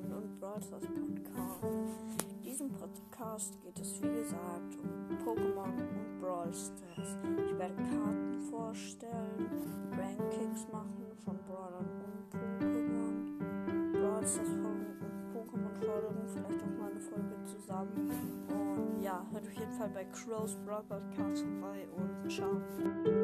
Pokémon und Brawl Stars Podcast. In diesem Podcast geht es wie gesagt um Pokémon und Brawl Stars. Ich werde Karten vorstellen, Rankings machen von Brawlern und Pokémon, Brawl Stars Folgen und Pokémon Folgen, vielleicht auch mal eine Folge zusammen. Und ja, hört auf jeden Fall bei Crows Brawl Podcast vorbei und ciao.